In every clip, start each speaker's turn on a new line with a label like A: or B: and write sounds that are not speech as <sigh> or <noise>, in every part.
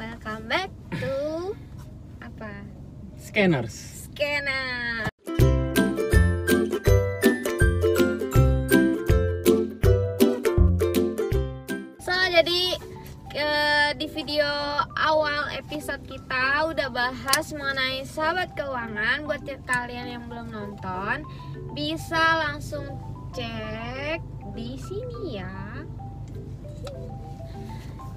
A: welcome back to apa?
B: Scanners.
A: Scanner. So jadi eh, di video awal episode kita udah bahas mengenai sahabat keuangan buat kalian yang belum nonton bisa langsung cek di sini ya.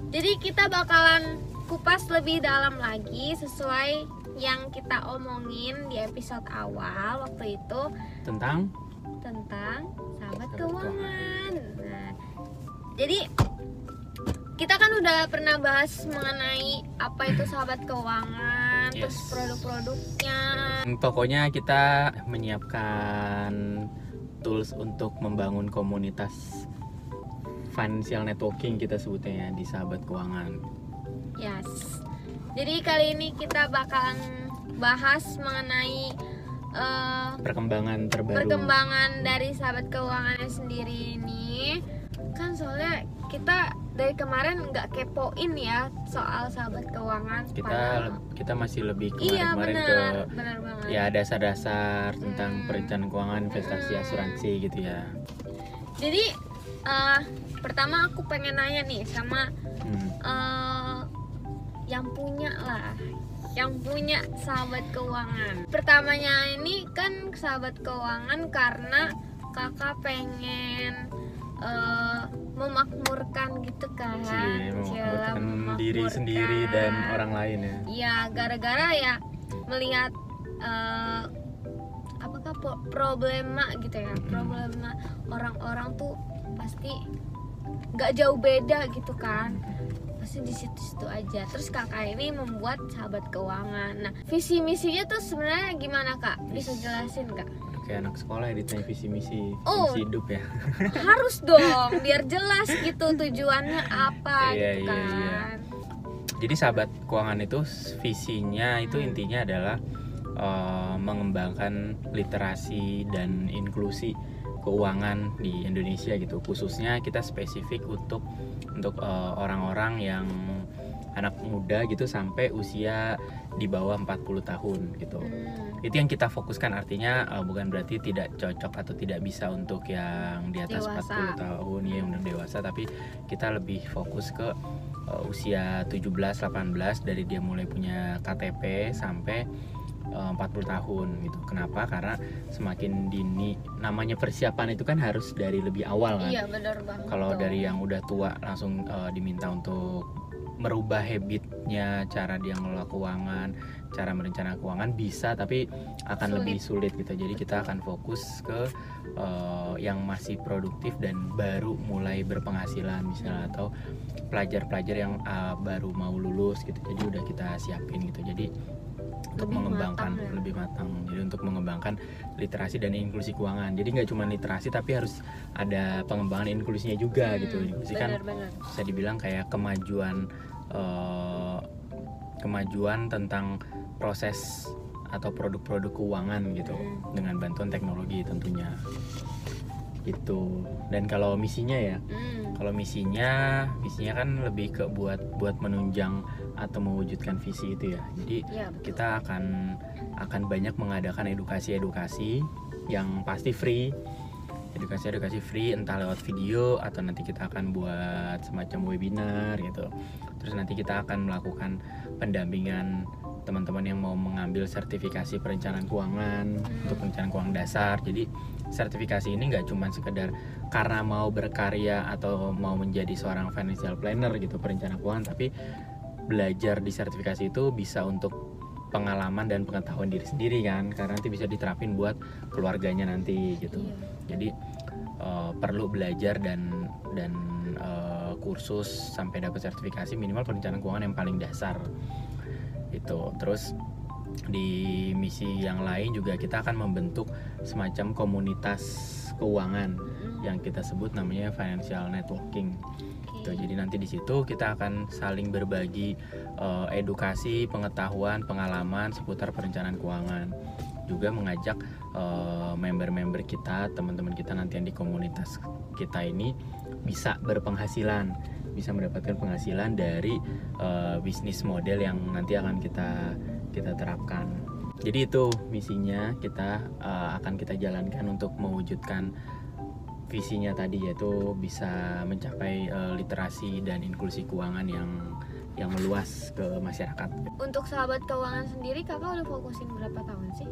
A: Jadi kita bakalan kupas lebih dalam lagi sesuai yang kita omongin di episode awal waktu itu
B: Tentang
A: tentang sahabat
B: Sahabat
A: keuangan. Nah, jadi kita kan udah pernah bahas mengenai apa itu sahabat keuangan, terus
B: Yes.
A: produk-produknya.
B: pokoknya kita menyiapkan tools untuk membangun komunitas financial networking kita sebutnya ya di sahabat keuangan.
A: Yes. Jadi kali ini kita bakalan bahas mengenai eh,
B: Perkembangan terbaru.
A: perkembangan dari sahabat keuangannya sendiri ini. Kan soalnya kita dari kemarin nggak kepoin ya soal sahabat keuangan.
B: Kita
A: padahal-
B: kita masih lebih
A: iya
B: kemarin-kemarin
A: benar,
B: ke
A: benar banget.
B: ya dasar-dasar tentang
A: Hmm.
B: perencanaan keuangan, investasi,
A: Hmm.
B: asuransi gitu ya.
A: Jadi eh, pertama aku pengen nanya nih sama
B: Hmm.
A: eh, yang punya lah, yang punya sahabat keuangan. Pertamanya ini kan sahabat keuangan karena kakak pengen eh, memakmurkan gitu kan,
B: Cie,
A: Cila,
B: memakmurkan diri sendiri dan orang lain ya.
A: Iya, gara-gara ya melihat eh, apakah problema gitu ya, problema orang-orang tuh pasti nggak jauh beda gitu kan. Pasti di situ-situ aja. Terus kakak ini membuat sahabat keuangan. Nah, visi misinya tuh sebenarnya gimana kak? Bisa jelasin kak?
B: Kayak anak sekolah ya ditanya visi misi
A: Oh.
B: misi hidup ya. <laughs>
A: Harus dong, biar jelas gitu tujuannya apa
B: Iya,
A: gitu
B: iya,
A: kan.
B: iya. Jadi sahabat keuangan itu visinya itu
A: Hmm.
B: intinya adalah eh, mengembangkan literasi dan inklusi keuangan di Indonesia gitu. Khususnya kita spesifik untuk untuk eh, orang-orang yang anak muda gitu sampai usia di bawah 40 tahun gitu.
A: Hmm.
B: Itu yang kita fokuskan artinya eh, bukan berarti tidak cocok atau tidak bisa untuk yang di atas
A: Dewasa.
B: 40 tahun ya yang dewasa tapi kita lebih fokus ke uh, usia 17 18 dari dia mulai punya KTP sampai uh, 40 tahun gitu. Kenapa? Karena semakin dini namanya persiapan itu kan harus dari lebih awal kan.
A: Iya benar banget.
B: Kalau dari yang udah tua langsung uh, diminta untuk merubah habitnya, cara dia ngelola keuangan, cara merencanakan keuangan bisa, tapi akan
A: Sulit.
B: lebih sulit gitu. Jadi kita akan fokus ke uh, yang masih produktif dan baru mulai berpenghasilan misalnya atau pelajar-pelajar yang uh, baru mau lulus gitu. Jadi udah kita siapin gitu. Jadi untuk
A: Lebih
B: mengembangkan
A: matang ya.
B: lebih matang. Jadi untuk mengembangkan literasi dan inklusi keuangan. Jadi nggak cuma literasi tapi harus ada pengembangan inklusinya juga gitu. Inklusi kan bisa dibilang kayak kemajuan eh, kemajuan tentang proses atau produk-produk keuangan gitu.
A: Hmm.
B: dengan bantuan teknologi tentunya. Gitu. Dan kalau misinya ya
A: Hmm.
B: kalau misinya misinya kan lebih ke buat buat menunjang atau mewujudkan visi itu ya. Jadi
A: Iya,
B: kita akan akan banyak mengadakan edukasi-edukasi yang pasti free edukasi-edukasi free entah lewat video atau nanti kita akan buat semacam webinar gitu. Terus nanti kita akan melakukan pendampingan teman-teman yang mau mengambil sertifikasi perencanaan keuangan untuk perencanaan keuangan dasar. Jadi sertifikasi ini nggak cuma sekedar karena mau berkarya atau mau menjadi seorang financial planner gitu perencana keuangan tapi belajar di sertifikasi itu bisa untuk pengalaman dan pengetahuan diri sendiri kan karena nanti bisa diterapin buat keluarganya nanti gitu.
A: Iya.
B: jadi eh, perlu belajar dan dan eh, kursus sampai dapat sertifikasi minimal perencanaan keuangan yang paling dasar itu terus di misi yang lain juga kita akan membentuk semacam komunitas keuangan yang kita sebut namanya financial networking gitu. Jadi nanti di situ kita akan saling berbagi eh, edukasi, pengetahuan, pengalaman seputar perencanaan keuangan. Juga mengajak eh, member-member kita, teman-teman kita nanti yang di komunitas kita ini bisa berpenghasilan. bisa mendapatkan penghasilan dari uh, bisnis model yang nanti akan kita kita terapkan. Jadi itu misinya kita uh, akan kita jalankan untuk mewujudkan visinya tadi yaitu bisa mencapai uh, literasi dan inklusi keuangan yang yang meluas ke masyarakat.
A: Untuk sahabat keuangan sendiri kakak udah fokusin berapa tahun sih?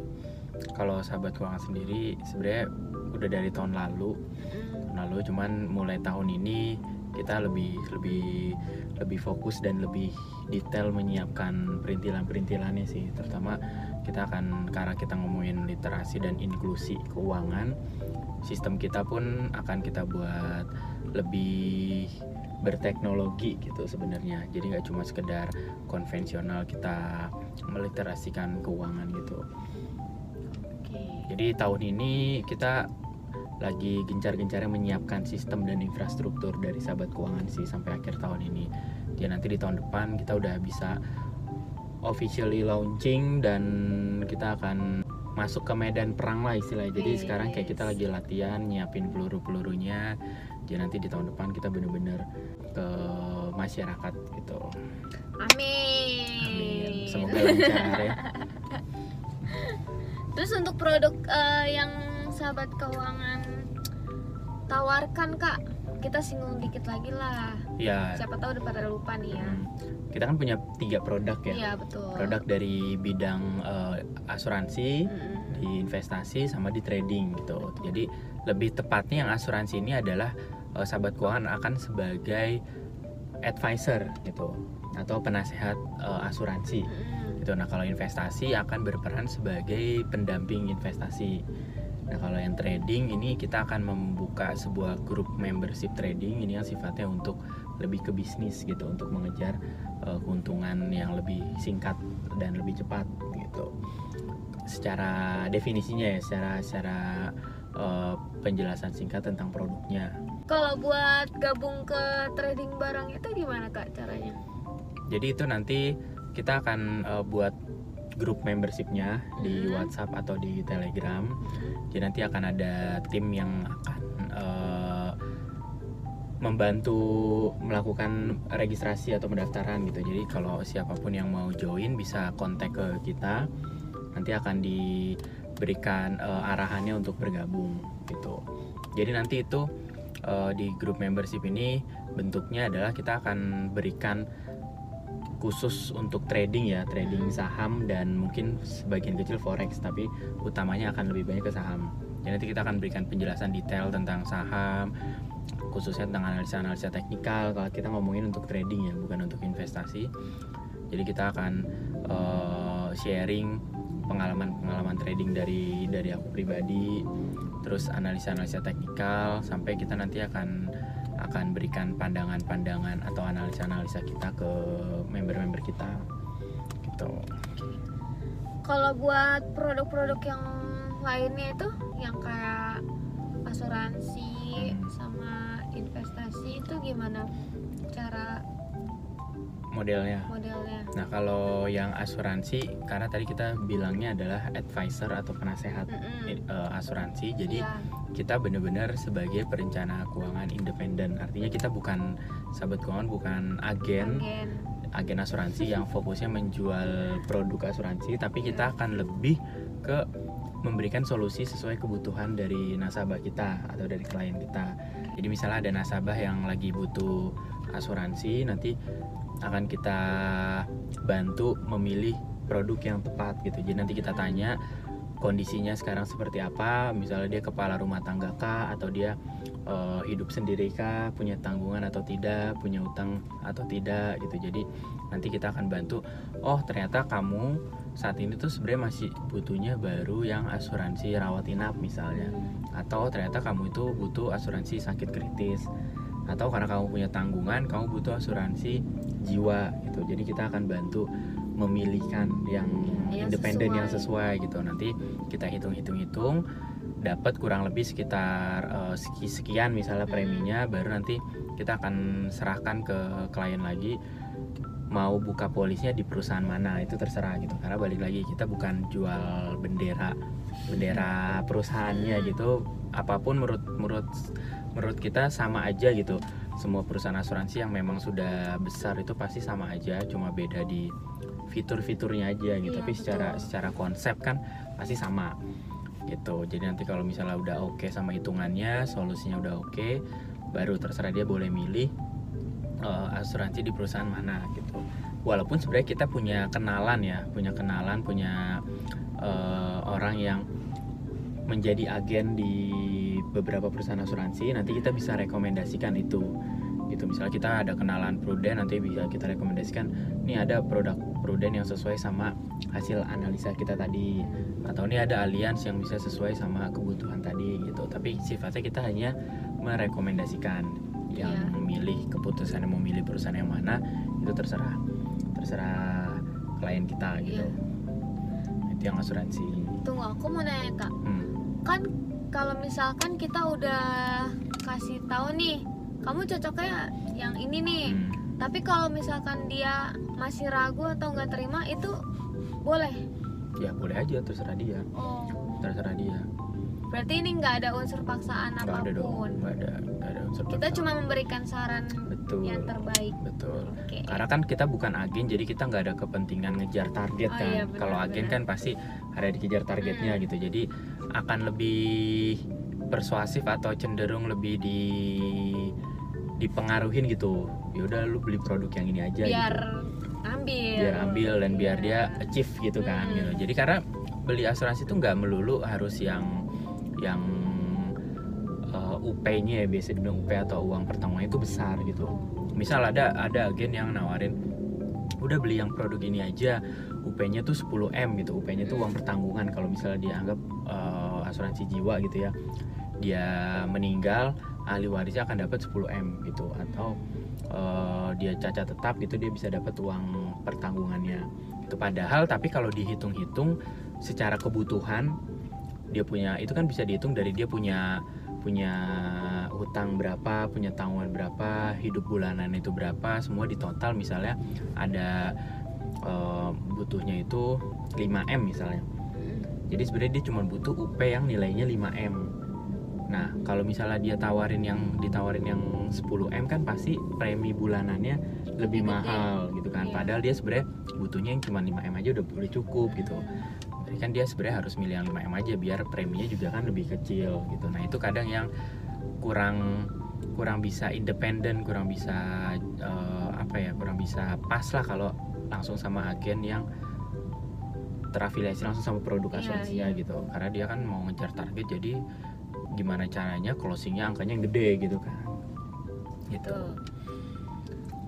B: Kalau sahabat keuangan sendiri sebenarnya udah dari tahun lalu. Tahun lalu cuman mulai tahun ini kita lebih lebih lebih fokus dan lebih detail menyiapkan perintilan-perintilannya sih terutama kita akan karena kita ngomongin literasi dan inklusi keuangan sistem kita pun akan kita buat lebih berteknologi gitu sebenarnya. Jadi nggak cuma sekedar konvensional kita meliterasikan keuangan gitu. Jadi tahun ini kita lagi gencar-gencarnya menyiapkan sistem dan infrastruktur dari sahabat keuangan sih sampai akhir tahun ini. Jadi nanti di tahun depan kita udah bisa officially launching dan kita akan masuk ke medan perang lah istilahnya. Jadi yes. sekarang kayak kita lagi latihan nyiapin peluru-pelurunya. Jadi nanti di tahun depan kita bener-bener ke masyarakat gitu.
A: Amin.
B: Amin. Semoga lancar ya. <laughs>
A: Terus untuk produk uh, yang sahabat keuangan tawarkan kak kita singgung dikit lagi lah
B: ya
A: siapa tahu udah pada lupa nih ya hmm.
B: Kita kan punya tiga produk ya.
A: Iya betul.
B: Produk dari bidang uh, asuransi hmm. di investasi sama di trading gitu. Jadi lebih tepatnya yang asuransi ini adalah uh, sahabat keuangan akan sebagai advisor gitu atau penasehat uh, asuransi hmm. gitu. Nah kalau investasi akan berperan sebagai pendamping investasi Nah kalau yang trading ini kita akan membuka sebuah grup membership trading ini yang sifatnya untuk lebih ke bisnis gitu untuk mengejar uh, keuntungan yang lebih singkat dan lebih cepat gitu. Secara definisinya ya, secara secara uh, penjelasan singkat tentang produknya.
A: Kalau buat gabung ke trading barang itu gimana kak caranya?
B: Jadi itu nanti kita akan uh, buat grup membershipnya di hmm. WhatsApp atau di Telegram. Jadi nanti akan ada tim yang akan uh, membantu melakukan registrasi atau pendaftaran gitu. Jadi kalau siapa pun yang mau join bisa kontak ke kita. Nanti akan diberikan uh, arahannya untuk bergabung gitu. Jadi nanti itu uh, di grup membership ini bentuknya adalah kita akan berikan khusus untuk trading ya trading hmm. saham dan mungkin sebagian kecil forex tapi utamanya akan lebih banyak ke saham. Jadi nanti kita akan berikan penjelasan detail tentang saham khususnya tentang analisa-analisa teknikal. Kalau kita ngomongin untuk trading ya bukan untuk investasi. Jadi kita akan uh, sharing pengalaman-pengalaman trading dari dari aku pribadi terus analisa-analisa teknikal sampai kita nanti akan akan berikan pandangan-pandangan atau analisa-analisa kita ke member-member kita gitu.
A: Kalau buat produk-produk yang lainnya itu yang kayak asuransi hmm. sama investasi itu gimana cara
B: modelnya.
A: Modelnya.
B: Nah kalau yang asuransi karena tadi kita bilangnya adalah advisor atau penasehat mm -hmm. uh, asuransi, jadi yeah. Kita benar-benar sebagai perencana keuangan independen. Artinya kita bukan sahabat keuangan, bukan agen. agen agen asuransi yang fokusnya menjual produk asuransi tapi kita akan lebih ke memberikan solusi sesuai kebutuhan dari nasabah kita atau dari klien kita. Jadi misalnya ada nasabah yang lagi butuh asuransi, nanti akan kita bantu memilih produk yang tepat gitu. Jadi nanti kita tanya kondisinya sekarang seperti apa, misalnya dia kepala rumah tangga kah? Atau dia uh, hidup sendiri kah, punya tanggungan atau tidak, punya utang atau tidak? Gitu. Jadi nanti kita akan bantu, oh ternyata kamu saat ini tuh sebenarnya masih butuhnya baru yang asuransi rawat inap misalnya, atau ternyata kamu itu butuh asuransi sakit kritis. Atau karena kamu punya tanggungan kamu butuh asuransi jiwa gitu. Jadi kita akan bantu memilihkan yang, yang independen yang sesuai. gitu. Nanti kita hitung hitung hitung dapat kurang lebih sekitar uh, sekian misalnya hmm. preminya baru nanti kita akan serahkan ke klien lagi mau buka polisnya di perusahaan mana. Itu terserah gitu. Karena balik lagi kita bukan jual bendera bendera perusahaannya gitu. Apa pun menurut menurut menurut kita sama aja gitu. Semua perusahaan asuransi yang memang sudah besar itu pasti sama aja cuma beda di fitur-fiturnya aja gitu.
A: Iya,
B: tapi secara
A: betul.
B: secara konsep kan pasti sama gitu. Jadi nanti kalau misalnya udah oke sama hitungannya solusinya udah oke baru terserah dia boleh milih eh, asuransi di perusahaan mana gitu. Walaupun sebenarnya kita punya kenalan ya punya kenalan punya eh, orang yang menjadi agen di beberapa perusahaan asuransi nanti kita bisa rekomendasikan itu gitu misalnya kita ada kenalan pruden nanti bisa kita rekomendasikan ini ada produk pruden yang sesuai sama hasil analisa kita tadi atau ini ada alliance yang bisa sesuai sama kebutuhan tadi gitu tapi sifatnya kita hanya merekomendasikan yang
A: Iya.
B: memilih keputusan yang memilih perusahaan yang mana itu terserah terserah klien kita gitu
A: Iya.
B: itu yang asuransi
A: Tunggu, aku mau nanya kak.
B: Hmm.
A: Kan kalau misalkan kita udah kasih tahu nih, kamu cocoknya yang ini nih.
B: Hmm.
A: Tapi kalau misalkan dia masih ragu atau nggak terima, itu boleh.
B: ya boleh aja terserah dia
A: Oh,
B: terserah dia
A: berarti ini nggak ada unsur paksaan
B: nggak ada dong
A: apa pun.
B: nggak ada nggak ada unsur
A: Kita
B: paksaan.
A: cuma memberikan saran
B: betul
A: yang terbaik.
B: betul
A: Oke.
B: karena kan kita bukan agen jadi kita nggak ada kepentingan ngejar target
A: Oh
B: kan
A: iya,
B: kalau agen kan pasti ada dikejar targetnya
A: Hmm.
B: gitu jadi akan lebih persuasif atau cenderung lebih di dipengaruhin gitu. Ya udah lu beli produk yang ini aja
A: biar
B: gitu
A: ambil.
B: biar ambil dan biar dia achieve gitu kan
A: Hmm.
B: gitu. Jadi karena beli asuransi itu nggak melulu harus yang yang uh, UP-nya ya biasa dibilang UP atau uang pertanggungan itu besar gitu. Misal ada ada agen yang nawarin udah beli yang produk ini aja UP-nya tuh 10 m gitu. UP-nya tuh uang pertanggungan. Kalau misalnya dianggap uh, asuransi jiwa gitu ya dia meninggal ahli warisnya akan dapat 10 m gitu atau uh, dia cacat tetap gitu dia bisa dapat uang pertanggungannya itu padahal tapi kalau dihitung-hitung secara kebutuhan dia punya itu kan bisa dihitung dari dia punya punya hutang berapa, punya tanggungan berapa, hidup bulanan itu berapa, semua di total misalnya ada eh, butuhnya itu 5M misalnya. Jadi sebenarnya dia cuma butuh UP yang nilainya 5M. Nah, kalau misalnya dia tawarin yang ditawarin yang 10M kan pasti premi bulanannya lebih
A: gede.
B: mahal gitu kan.
A: Iya.
B: Padahal dia sebenarnya butuhnya yang cuma 5M aja udah udah cukup gitu. Jadi kan dia sebenarnya harus milih yang 5M aja biar preminya juga kan lebih kecil gitu. Nah, itu kadang yang kurang kurang bisa independen, kurang bisa eh, apa ya, kurang bisa pas lah kalau langsung sama agen yang terafiliasi langsung sama produk
A: Iya,
B: asuransinya
A: iya.
B: gitu. Karena dia kan mau ngejar target jadi gimana caranya closingnya angkanya yang gede gitu kan. Gitu.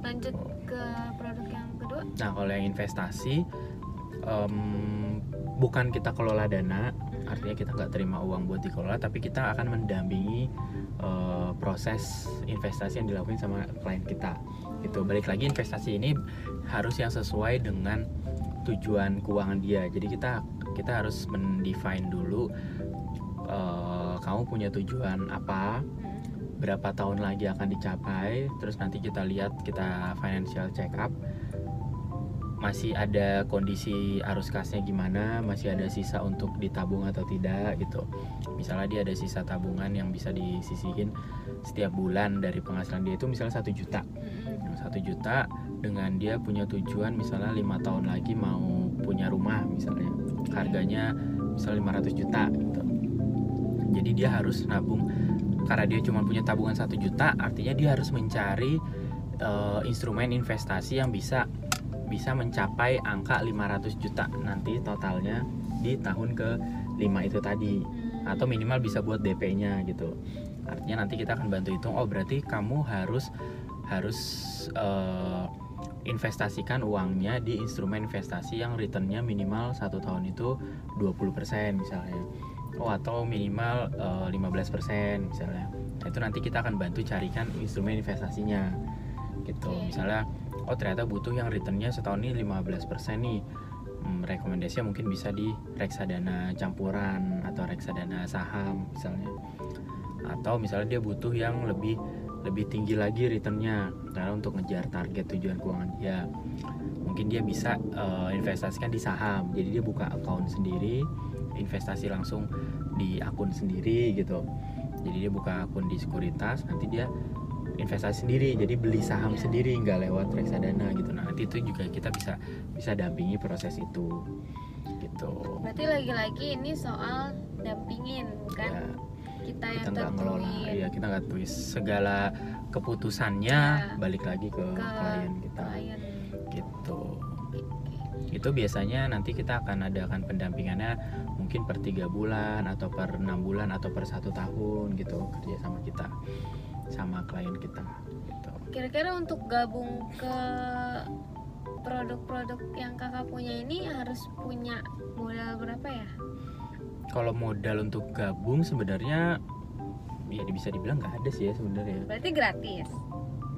A: Lanjut ke produk yang kedua.
B: Nah, kalau yang investasi em, bukan kita kelola dana, artinya kita nggak terima uang buat dikelola, tapi kita akan mendampingi eh, proses investasi yang dilakukan sama klien kita. Gitu. Balik lagi investasi ini harus yang sesuai dengan tujuan keuangan dia. Jadi kita kita harus mendefine dulu kamu punya tujuan apa, berapa tahun lagi akan dicapai terus nanti kita lihat kita financial check up. Masih ada kondisi arus kasnya gimana masih ada sisa untuk ditabung atau tidak gitu. Misalnya dia ada sisa tabungan yang bisa disisihin setiap bulan dari penghasilan dia itu misalnya satu juta. Satu juta dengan dia punya tujuan misalnya lima tahun lagi mau punya rumah misalnya. Harganya misalnya 500 juta gitu jadi dia harus nabung karena dia cuma punya tabungan satu juta artinya dia harus mencari eh, instrumen investasi yang bisa bisa mencapai angka 500 juta nanti totalnya di tahun ke 5 itu tadi
A: Hmm.
B: atau minimal bisa buat DP-nya gitu. Artinya nanti kita akan bantu hitung. Oh berarti kamu harus harus eh, investasikan uangnya di instrumen investasi yang returnnya minimal satu tahun itu 20% misalnya. Oh atau minimal eh, 15% misalnya. Nah, itu nanti kita akan bantu carikan instrumen investasinya gitu. Misalnya oh ternyata butuh yang returnnya setahun ini 15% nih. Hmm, rekomendasinya mungkin bisa di reksadana campuran atau reksadana saham misalnya. Atau misalnya dia butuh yang lebih lebih tinggi lagi returnnya. Karena untuk ngejar target tujuan keuangan dia mungkin dia bisa eh, investasikan di saham. Jadi dia buka akun sendiri investasi langsung di akun sendiri gitu. Jadi dia buka akun di sekuritas nanti dia investasi sendiri. Jadi beli saham
A: Iya.
B: sendiri nggak lewat reksadana gitu. Nah nanti itu juga kita bisa bisa dampingi proses itu. Gitu.
A: Berarti lagi-lagi ini soal dampingin, bukan
B: ya
A: kita yang
B: kita nggak ngelola. ya kita nggak tulis segala keputusannya
A: Ya.
B: balik lagi ke,
A: Ke
B: klien kita.
A: klien.
B: Itu biasanya nanti kita akan adakan pendampingannya mungkin per tiga bulan atau per enam bulan atau per satu tahun gitu kerja sama kita sama klien kita gitu.
A: Kira-kira untuk gabung ke produk-produk yang kakak punya ini harus punya modal berapa ya?
B: kalau modal untuk gabung sebenarnya ya bisa dibilang nggak ada sih ya sebenarnya
A: Berarti gratis.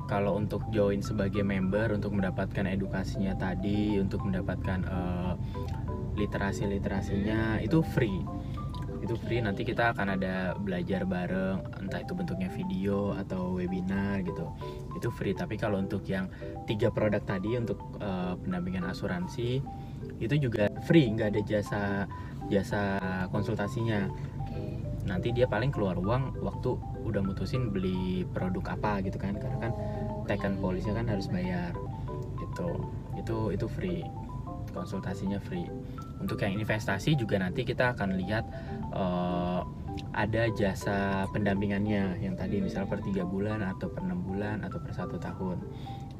B: Kalau untuk join sebagai member untuk mendapatkan edukasinya tadi untuk mendapatkan literasi literasinya itu free. Itu free nanti kita akan ada belajar bareng entah itu bentuknya video atau webinar gitu. Itu free tapi kalau untuk yang tiga produk tadi untuk eh, pendampingan asuransi itu juga free nggak ada jasa jasa konsultasinya. Nanti dia paling keluar uang waktu udah mutusin beli produk apa gitu kan karena kan taken policy kan harus bayar gitu. Itu itu free konsultasinya free. Untuk yang investasi juga nanti kita akan lihat eh, ada jasa pendampingannya yang tadi misalnya per tiga bulan atau per enam bulan atau per satu tahun.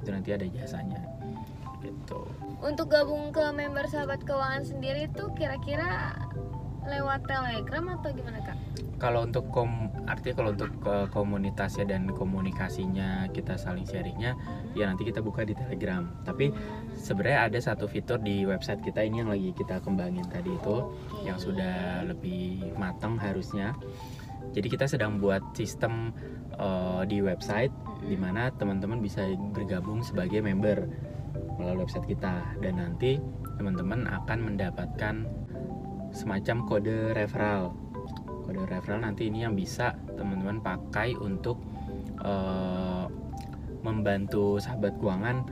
B: Itu nanti ada jasanya gitu.
A: Untuk gabung ke member sahabat keuangan sendiri tuh kira-kira lewat telegram atau gimana kak?
B: kalau untuk kom artinya kalau untuk ke komunitasnya dan komunikasinya kita saling sharingnya ya nanti kita buka di telegram tapi sebenarnya ada satu fitur di website kita ini yang lagi kita kembangin tadi itu
A: Oke.
B: yang sudah lebih matang harusnya jadi kita sedang buat sistem eh, di website
A: Mm-mm.
B: di mana teman-teman bisa bergabung sebagai member melalui website kita dan nanti teman-teman akan mendapatkan semacam kode referral. Kode referral nanti ini yang bisa teman-teman pakai untuk eh, membantu sahabat keuangan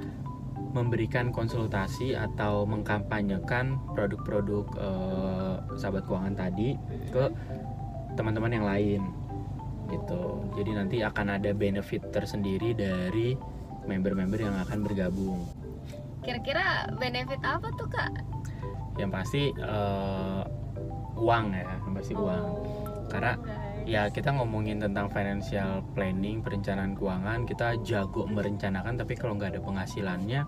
B: memberikan konsultasi atau mengkampanyekan produk-produk eh, sahabat keuangan tadi ke teman-teman yang lain gitu. Jadi nanti akan ada benefit tersendiri dari member-member yang akan bergabung.
A: Kira-kira benefit apa tuh kak?
B: Yang pasti eh, uang ya yang pasti uang.
A: Oh,
B: Karena,
A: guys.
B: ya kita ngomongin tentang financial planning perencanaan keuangan kita jago merencanakan tapi kalau nggak ada penghasilannya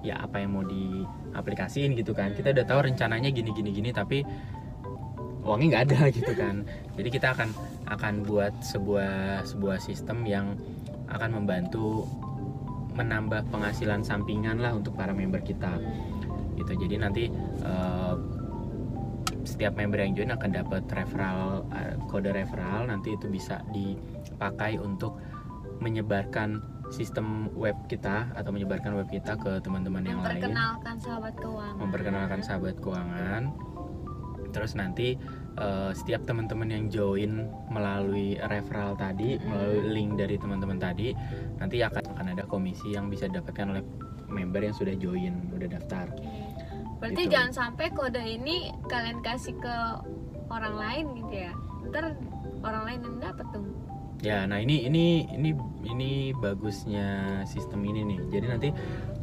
B: ya apa yang mau diaplikasiin gitu kan. Kita udah tahu rencananya gini gini gini tapi uangnya nggak ada <laughs> gitu kan. Jadi kita akan akan buat sebuah sebuah sistem yang akan membantu menambah penghasilan sampingan lah untuk para member kita gitu jadi nanti eh, setiap member yang join akan dapat referral eh, kode referral nanti itu bisa dipakai untuk menyebarkan sistem web kita atau menyebarkan web kita ke teman-teman yang lain
A: memperkenalkan sahabat keuangan.
B: memperkenalkan sahabat keuangan terus nanti eh, setiap teman-teman yang join melalui referral tadi
A: Mm-mm.
B: melalui link dari teman-teman tadi nanti akan akan ada komisi yang bisa didapatkan oleh member yang sudah join udah daftar.
A: Berarti
B: Gitu.
A: jangan sampai kode ini kalian kasih ke orang lain gitu ya. Ntar orang lain yang dapat tuh.
B: Ya, nah ini ini ini ini bagusnya sistem ini nih. Jadi nanti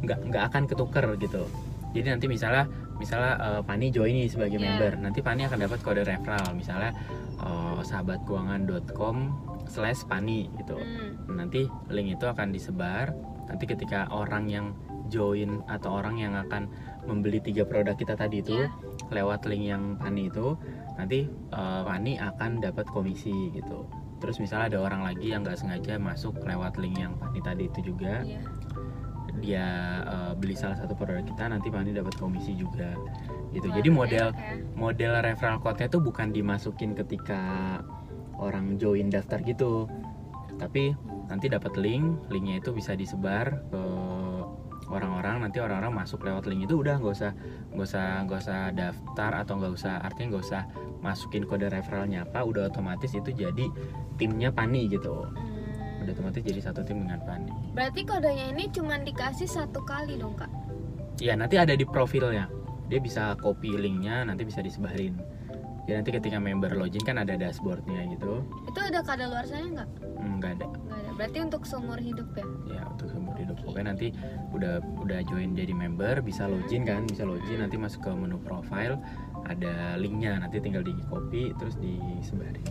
B: nggak nggak akan ketuker gitu. Jadi nanti misalnya misalnya eh, Pani join nih sebagai
A: Iya.
B: member, nanti Pani akan dapat kode referral. Misalnya eh, sahabatkeuangan.com slash Pani gitu.
A: Hmm.
B: Nanti link itu akan disebar. Nanti ketika orang yang join atau orang yang akan membeli tiga produk kita tadi itu
A: Iya.
B: lewat link yang Pani itu nanti eh, Pani akan dapat komisi gitu terus misalnya ada orang lagi yang nggak sengaja masuk lewat link yang Pani tadi itu juga
A: Iya.
B: dia eh, beli salah satu produk kita nanti Pani dapat komisi juga gitu
A: Wah,
B: jadi model
A: ya.
B: model referral code-nya tuh bukan dimasukin ketika orang join daftar gitu tapi nanti dapat link linknya itu bisa disebar ke orang-orang nanti orang-orang masuk lewat link itu udah nggak usah nggak usah nggak usah daftar atau nggak usah artinya nggak usnya masukin kode referralnya apa udah otomatis itu jadi timnya Pani gitu
A: Hmm.
B: udah otomatis jadi satu tim dengan Pani
A: Berarti kodenya ini cuma dikasih satu kali dong kak.
B: ya nanti ada di profilnya dia bisa copy linknya nanti bisa disebarin jadi nanti ketika member login kan ada dashboardnya gitu
A: Itu ada kadaluarsanya nggak?
B: Hmm, nggak ada
A: Nggak ada. Berarti untuk seumur hidup ya?
B: Ya untuk seumur hidup. Pokoknya nanti udah udah join jadi member bisa login kan bisa login nanti masuk ke menu profile ada linknya. Nanti tinggal di copy terus disebarin.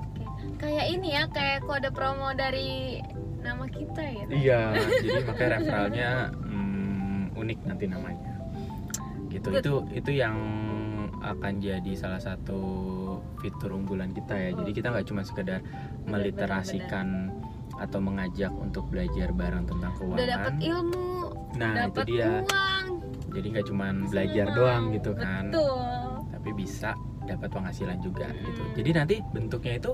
A: Oke. kayak ini ya kayak kode promo dari nama kita ya?
B: Iya jadi makanya referralnya hmm, unik nanti namanya. Gitu.
A: Good.
B: itu itu yang akan jadi salah satu fitur unggulan kita ya. Jadi kita nggak cuma sekedar meliterasikan atau mengajak untuk belajar bareng tentang keuangan.
A: udah dapat ilmu
B: nah itu
A: dapat
B: dia.
A: uang.
B: Jadi nggak cuma belajar
A: senang.
B: doang gitu kan.
A: Betul.
B: Tapi bisa dapat penghasilan juga gitu. Jadi nanti bentuknya itu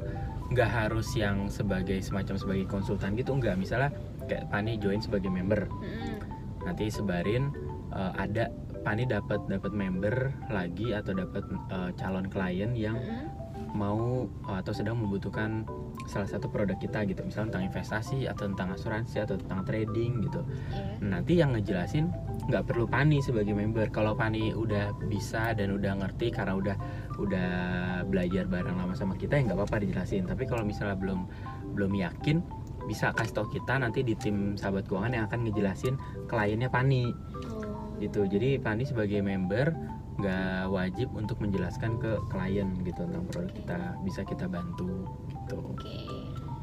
B: nggak harus yang sebagai semacam sebagai konsultan gitu nggak. Misalnya kayak Pani join sebagai member.
A: Mm-mm.
B: nanti sebarin eh, ada Pani dapat dapat member lagi atau dapat eh, calon klien yang
A: Mm-mm.
B: mau eh, atau sedang membutuhkan salah satu produk kita gitu misalnya tentang investasi atau tentang asuransi atau tentang trading gitu
A: Iya.
B: nanti yang ngejelasin nggak perlu Pani sebagai member kalau Pani udah bisa dan udah ngerti karena udah udah belajar bareng lama sama kita ya nggak apa-apa dijelasin tapi kalau misalnya belum belum yakin bisa kasih tau kita nanti di tim sahabat keuangan yang akan ngejelasin kliennya Pani. Gitu jadi Pani sebagai member nggak wajib untuk menjelaskan ke klien gitu tentang produk kita bisa kita bantu gitu
A: Oke,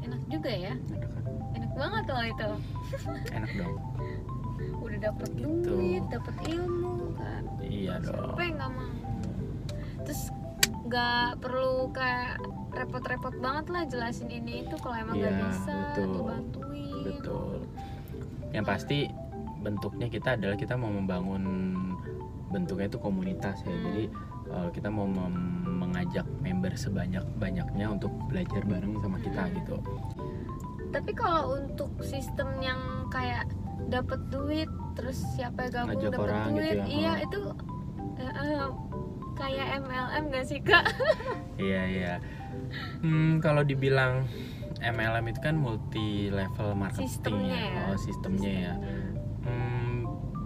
A: enak juga ya.
B: enak kan?
A: Enak banget loh itu. <laughs>
B: enak dong
A: Udah dapet
B: Gitu.
A: duit, dapet ilmu kan.
B: iya dong
A: Siapa yang nggak mau? Terus nggak perlu kayak repot-repot banget lah jelasin ini itu kalau emang nggak
B: Iya,
A: bisa
B: betul.
A: dibantuin.
B: Betul. Yang pasti bentuknya kita adalah kita mau membangun bentuknya itu komunitas ya. Jadi eh, kita mau mem- mengajak member sebanyak banyaknya untuk belajar bareng sama kita
A: Hmm.
B: gitu.
A: Tapi kalau untuk sistem yang kayak dapet duit, terus siapa yang gabung dapet
B: orang gitu
A: duit,
B: ya,
A: iya
B: oh.
A: itu eh, kayak MLM gak sih kak? <laughs>
B: Iya iya. Hmm, kalau dibilang MLM itu kan multi level marketing
A: Sistemnya
B: ya.
A: ya.
B: Oh sistemnya ya.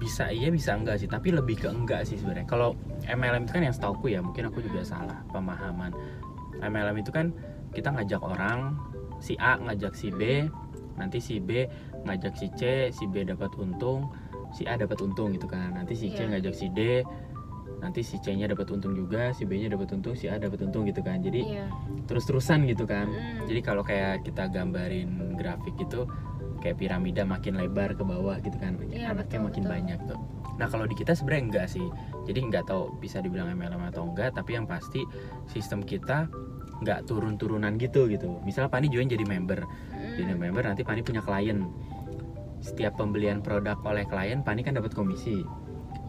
B: Bisa iya bisa enggak sih tapi lebih ke enggak sih sebenarnya kalau MLM itu kan yang setauku ya mungkin aku juga salah pemahaman MLM itu kan kita ngajak orang si A ngajak si B nanti si B ngajak si C si B dapat untung si A dapat untung gitu kan nanti si C
A: Iya.
B: ngajak si D nanti si C nya dapat untung juga si B nya dapat untung si A dapat untung gitu kan jadi
A: Iya.
B: terus terusan gitu kan
A: Mm.
B: jadi kalau kayak kita gambarin grafik itu kayak piramida makin lebar ke bawah gitu kan.
A: Iya,
B: anaknya
A: betul,
B: makin
A: betul.
B: banyak tuh. Nah kalau di kita sebenarnya enggak sih. Jadi nggak tahu bisa dibilang MLM atau enggak tapi yang pasti sistem kita nggak turun-turunan gitu gitu. Misal Pani join jadi member.
A: Mm.
B: jadi member nanti Pani punya klien. Setiap pembelian produk oleh klien Pani kan dapat komisi.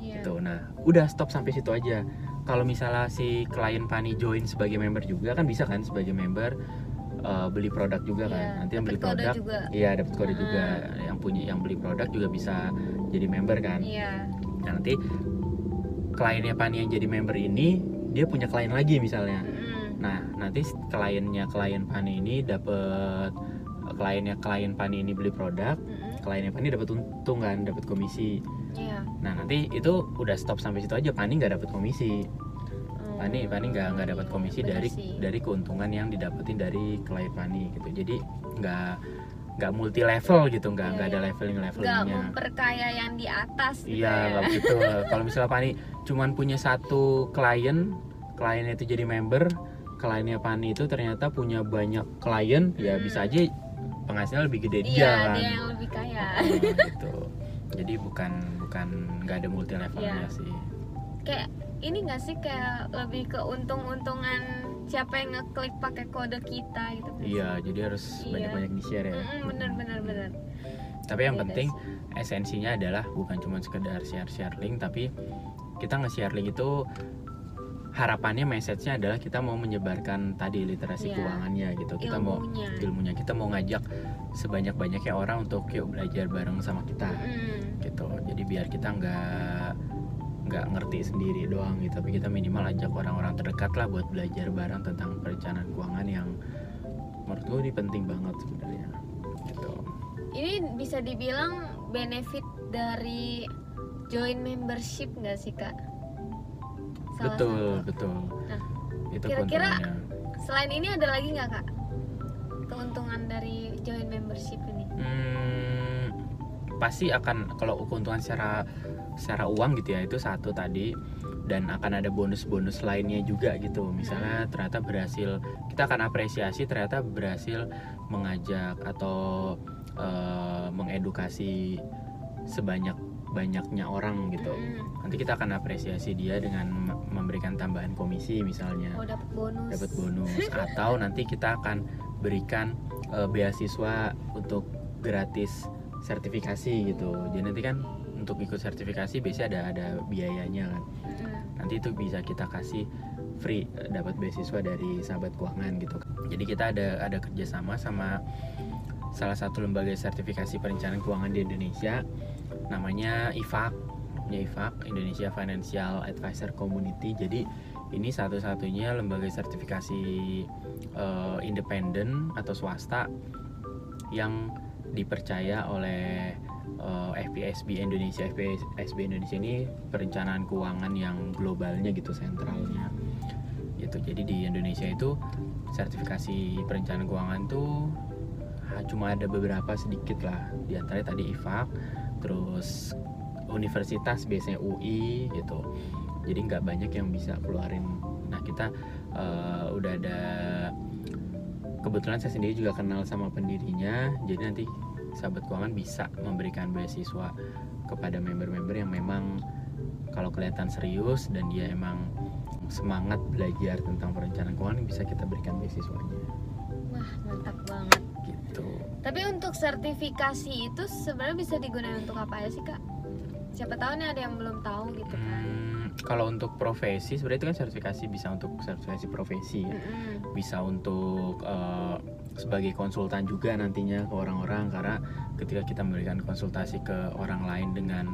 A: Iya.
B: gitu. Nah udah stop sampai situ aja. Kalau misalnya si klien Pani join sebagai member juga kan bisa kan sebagai member eh, beli produk juga kan
A: Iya,
B: nanti yang beli produk iya dapat kode
A: Ah.
B: juga yang punya yang beli produk juga bisa jadi member kan
A: Iya.
B: nah nanti kliennya Pani yang jadi member ini dia punya klien lagi misalnya
A: Mm.
B: nah nanti kliennya klien Pani ini dapat kliennya klien Pani ini beli produk
A: Mm-mm.
B: kliennya Pani dapat untung kan dapat komisi
A: Iya.
B: nah nanti itu udah stop sampai situ aja Pani nggak dapat komisi
A: Oh,
B: Pani Pani nggak nggak dapat
A: iya,
B: komisi
A: bener
B: dari
A: sih.
B: dari keuntungan yang didapetin dari klien Pani gitu jadi nggak nggak multi level gitu nggak
A: Iya,
B: nggak ada
A: iya.
B: leveling
A: nggak
B: levelingnya
A: memperkaya yang di atas gitu
B: iya
A: ya.
B: nggak begitu <laughs> kalau misalnya Pani cuman punya satu klien kliennya itu jadi member kliennya Pani itu ternyata punya banyak klien ya
A: Hmm.
B: bisa aja penghasilan lebih gede dia
A: iya
B: kan
A: dia yang lebih kaya
B: Nah, gitu jadi bukan bukan nggak ada multi levelnya
A: Iya.
B: sih
A: kayak ini nggak sih kayak lebih ke untung-untungan siapa yang ngeklik pakai kode kita gitu
B: iya jadi harus
A: Iya.
B: banyak-banyak di share ya.
A: Mm-mm, bener bener bener
B: tapi yang
A: Beda
B: penting esensinya adalah bukan cuma sekedar share-share link tapi kita nge-share link itu harapannya message-nya adalah kita mau menyebarkan tadi literasi
A: Iya.
B: keuangannya gitu. Kita mau
A: ilmunya.
B: ilmunya kita mau ngajak sebanyak-banyaknya orang untuk yuk belajar bareng sama kita
A: Mm.
B: gitu. Jadi biar kita nggak nggak ngerti sendiri doang gitu. Tapi kita minimal ajak orang-orang terdekat lah buat belajar bareng tentang perencanaan keuangan yang menurut gue ini penting banget sebenarnya gitu.
A: Ini bisa dibilang benefit dari join membership nggak sih kak? Salah
B: betul
A: satu.
B: betul.
A: Nah,
B: itu
A: kira-kira- selain ini ada lagi nggak kak? Keuntungan dari join membership ini?
B: Hmm, pasti akan kalau keuntungan secara secara uang gitu ya itu satu tadi. Dan akan ada bonus-bonus lainnya juga gitu. Misalnya ternyata berhasil kita akan apresiasi ternyata berhasil mengajak atau eh, mengedukasi sebanyak banyaknya orang gitu.
A: Mm.
B: nanti kita akan apresiasi dia dengan memberikan tambahan komisi misalnya.
A: Oh dapat bonus.
B: Dapat bonus. <laughs> Atau nanti kita akan berikan eh, beasiswa untuk gratis sertifikasi gitu. Jadi nanti kan untuk ikut sertifikasi biasanya ada ada biayanya kan. Nanti itu bisa kita kasih free eh, dapat beasiswa dari sahabat keuangan gitu. Jadi kita ada ada kerjasama sama salah satu lembaga sertifikasi perencanaan keuangan di Indonesia. Namanya IFAK ya IFAK Indonesia Financial Advisor Community. Jadi ini satu-satunya lembaga sertifikasi eh, independen atau swasta yang dipercaya oleh eh, FPSB Indonesia. FPSB Indonesia ini perencanaan keuangan yang globalnya gitu sentralnya. Gitu. Jadi di Indonesia itu sertifikasi perencanaan keuangan tuh cuma ada beberapa sedikit lah. Di antaranya tadi IFAK terus universitas biasanya UI gitu. Jadi nggak banyak yang bisa keluarin. Nah kita eh, udah ada kebetulan saya sendiri juga kenal sama pendirinya. Jadi nanti sahabat keuangan bisa memberikan beasiswa kepada member-member yang memang kalau kelihatan serius dan dia emang semangat belajar tentang perencanaan keuangan bisa kita berikan beasiswanya.
A: Wah mantap banget.
B: Gitu.
A: Tapi untuk sertifikasi itu sebenarnya bisa digunakan untuk apa aja sih kak? Siapa tahu nih ada yang belum tahu gitu kan.
B: Hmm, kalau untuk profesi sebenarnya itu kan sertifikasi bisa untuk sertifikasi profesi ya. Bisa untuk eh, sebagai konsultan juga nantinya ke orang-orang karena ketika kita memberikan konsultasi ke orang lain dengan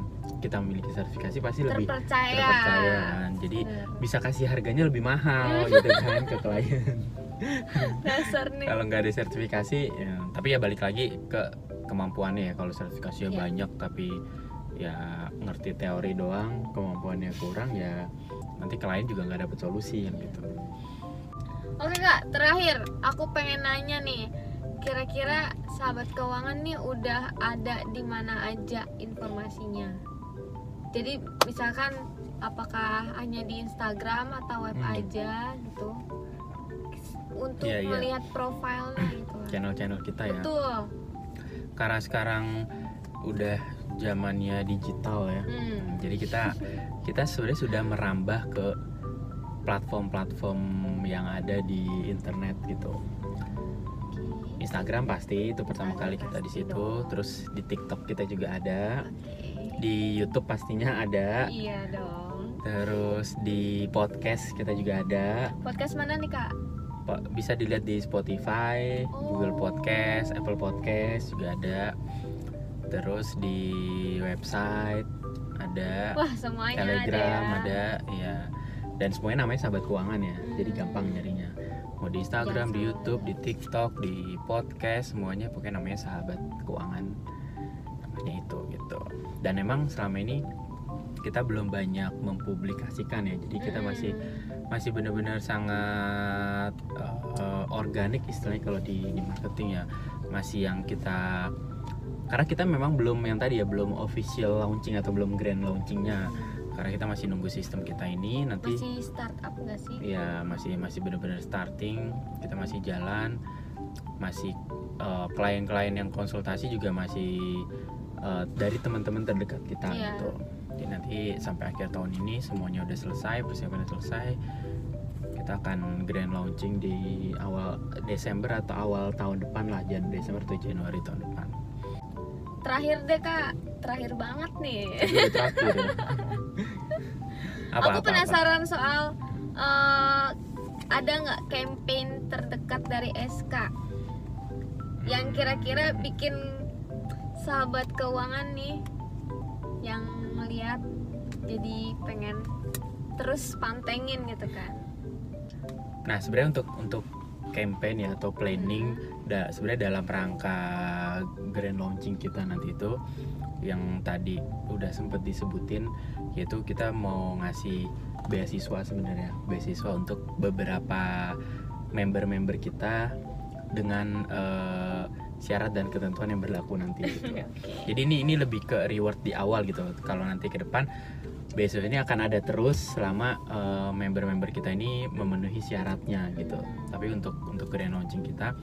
B: kita memiliki sertifikasi pasti lebih
A: terpercaya,
B: kan jadi
A: Bener.
B: bisa kasih harganya lebih mahal <laughs> gitu kan ke klien.
A: Dasar nih.
B: Kalau nggak ada sertifikasi ya, tapi ya balik lagi ke kemampuannya ya. Kalau sertifikasinya
A: Iya.
B: banyak tapi ya ngerti teori doang kemampuannya kurang ya nanti klien juga nggak dapet solusi yang gitu
A: Oke kak, terakhir aku pengen nanya nih, kira-kira sahabat keuangan nih udah ada di mana aja informasinya? Jadi misalkan apakah hanya di Instagram atau web
B: Hmm.
A: aja gitu? Untuk
B: Iya, iya.
A: melihat profilnya gitu.
B: channel-channel kita ya
A: Betul.
B: karena sekarang udah zamannya digital ya
A: Hmm.
B: jadi kita kita sebenarnya sudah merambah ke platform-platform yang ada di internet gitu. Instagram pasti itu pertama kali kita di situ terus di TikTok kita juga ada di YouTube pastinya ada
A: Iya dong.
B: terus di podcast kita juga ada
A: Podcast mana nih kak?
B: Bisa dilihat di Spotify Google
A: Oh.
B: Podcast Apple Podcast juga ada terus di website ada
A: Wah semuanya
B: Telegram
A: ada.
B: ada ya dan semuanya namanya sahabat keuangan ya jadi gampang nyarinya. Mau di Instagram di YouTube di TikTok di podcast semuanya pokoknya namanya sahabat keuangan. Namanya itu gitu. Dan emang selama ini kita belum banyak mempublikasikan ya jadi kita masih
A: Hmm.
B: masih benar-benar sangat uh, organik istilahnya kalau di, di marketing ya. Masih yang kita karena kita memang belum yang tadi ya belum official launching atau belum grand launchingnya karena kita masih nunggu sistem kita ini nanti
A: masih startup nggak sih?
B: ya masih masih benar-benar starting kita masih jalan masih uh, klien-klien yang konsultasi juga masih uh, dari teman-teman terdekat kita
A: Iya.
B: gitu jadi nanti sampai akhir tahun ini semuanya udah selesai persiapannya selesai kita akan grand launching di awal Desember atau awal tahun depan lah Jan Desember atau Januari tahun depan
A: Terakhir deh kak, terakhir banget nih.
B: Terakhir ya. <laughs> apa,
A: Aku
B: apa,
A: penasaran soal eh, ada nggak campaign terdekat dari SK
B: apa?
A: yang
B: Hmm.
A: kira-kira bikin sahabat keuangan nih yang melihat jadi pengen terus pantengin gitu kan?
B: Nah sebenarnya untuk untuk campaign ya atau planning da, sebenarnya dalam rangka grand launching kita nanti itu yang tadi udah sempet disebutin yaitu kita mau ngasih beasiswa sebenarnya beasiswa untuk beberapa member-member kita dengan eh, syarat dan ketentuan yang berlaku nanti gitu. <laughs>
A: Oke.
B: Jadi ini ini lebih ke reward di awal gitu. Kalau nanti ke depan besok ini akan ada terus selama eh, member-member kita ini memenuhi syaratnya gitu. Tapi untuk untuk grand launching kita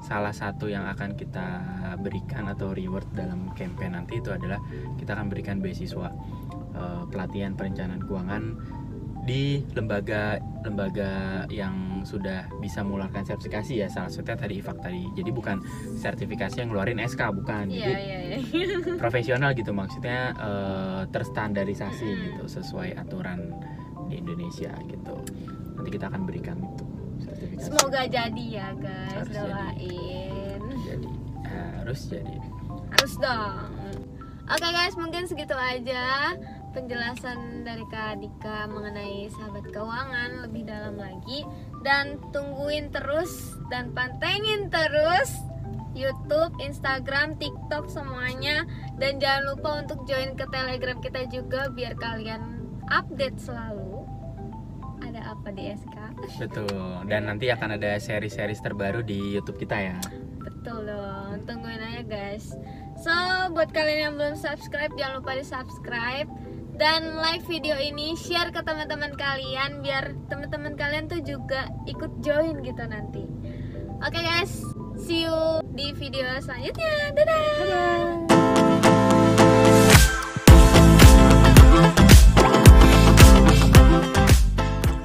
B: salah satu yang akan kita berikan atau reward dalam campaign nanti itu adalah kita akan berikan beasiswa eh, pelatihan perencanaan keuangan di lembaga lembaga yang sudah bisa mengeluarkan sertifikasi ya salah satunya tadi IFAK tadi jadi bukan sertifikasi yang ngeluarin SK bukan
A: Iya
B: jadi
A: iya iya. <laughs>
B: profesional gitu maksudnya eh, terstandarisasi
A: Mm-mm.
B: gitu sesuai aturan di Indonesia gitu nanti kita akan berikan itu sertifikasi
A: Semoga jadi ya guys,
B: Harus jadi.
A: doain.
B: jadi harus jadi
A: Harus dong. Oke guys, mungkin segitu aja penjelasan dari Kak Dika mengenai sahabat keuangan lebih dalam lagi. Dan tungguin terus dan pantengin terus YouTube, Instagram, TikTok semuanya. Dan jangan lupa untuk join ke Telegram kita juga biar kalian update selalu. Ada apa di SK
B: betul. Dan nanti akan ada seri-seri terbaru di YouTube kita ya.
A: Betul dong, tungguin aja guys. So, buat kalian yang belum subscribe, jangan lupa di subscribe Dan like video ini, share ke teman-teman kalian Biar teman-teman kalian tuh juga ikut join gitu nanti. Oke guys, see you di video selanjutnya. Dadah!